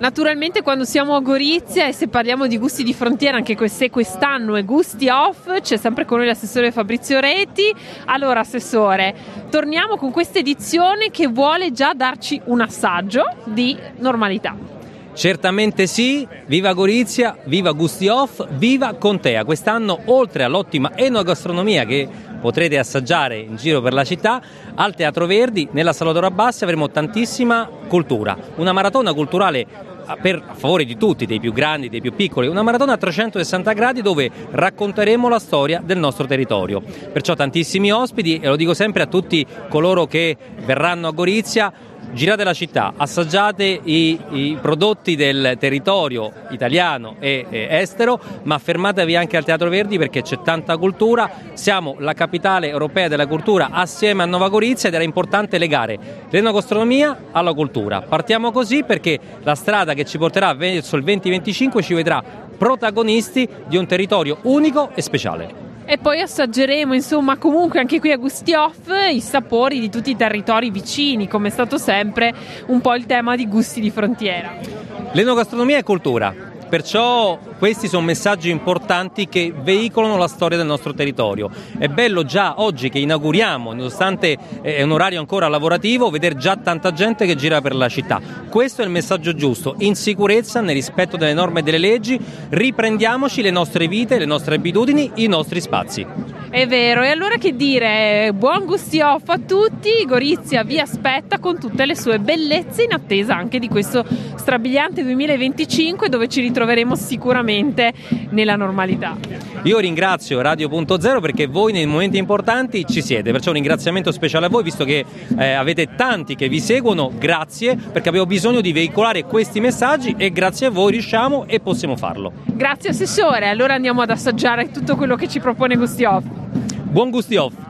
Naturalmente quando siamo a Gorizia e se parliamo di gusti di frontiera, anche se quest'anno è gusti off, c'è sempre con noi l'assessore Fabrizio Reti. Allora assessore, torniamo con questa edizione che vuole già darci un assaggio di normalità. Certamente sì, viva Gorizia, viva Gusti Off, viva Contea. Quest'anno, oltre all'ottima enogastronomia che potrete assaggiare in giro per la città, al Teatro Verdi, nella Sala d'Oro Bassi avremo tantissima cultura, una maratona culturale per a favore di tutti, dei più grandi, dei più piccoli, una maratona a 360 gradi dove racconteremo la storia del nostro territorio. Perciò tantissimi ospiti e lo dico sempre a tutti coloro che verranno a Gorizia, girate la città, assaggiate i, i, prodotti del territorio italiano e, e, estero, ma fermatevi anche al Teatro Verdi perché c'è tanta cultura. Siamo la capitale europea della cultura assieme a Nova Gorizia ed era importante legare l'enogastronomia alla cultura. Partiamo così perché la strada che ci porterà verso il 2025 ci vedrà protagonisti di un territorio unico e speciale e poi assaggeremo insomma comunque anche qui a Gusti Off i sapori di tutti i territori vicini come è stato sempre un po' il tema di gusti di frontiera. L'enogastronomia è cultura, Perciò questi sono messaggi importanti che veicolano la storia del nostro territorio. È bello già oggi che inauguriamo, nonostante è un orario ancora lavorativo, vedere già tanta gente che gira per la città. Questo è il messaggio giusto, in sicurezza, nel rispetto delle norme e delle leggi, riprendiamoci le nostre vite, le nostre abitudini, i nostri spazi. È vero, e allora che dire? Buon gusti off a tutti, Gorizia vi aspetta con tutte le sue bellezze in attesa anche di questo strabiliante 2025 dove ci ritroveremo sicuramente nella normalità. Io ringrazio Radio.0 perché voi nei momenti importanti ci siete, perciò un ringraziamento speciale a voi visto che eh, avete tanti che vi seguono, grazie perché abbiamo bisogno di veicolare questi messaggi e grazie a voi riusciamo e possiamo farlo. Grazie Assessore, allora andiamo ad assaggiare tutto quello che ci propone Gusti Off. Buon Gusti Off!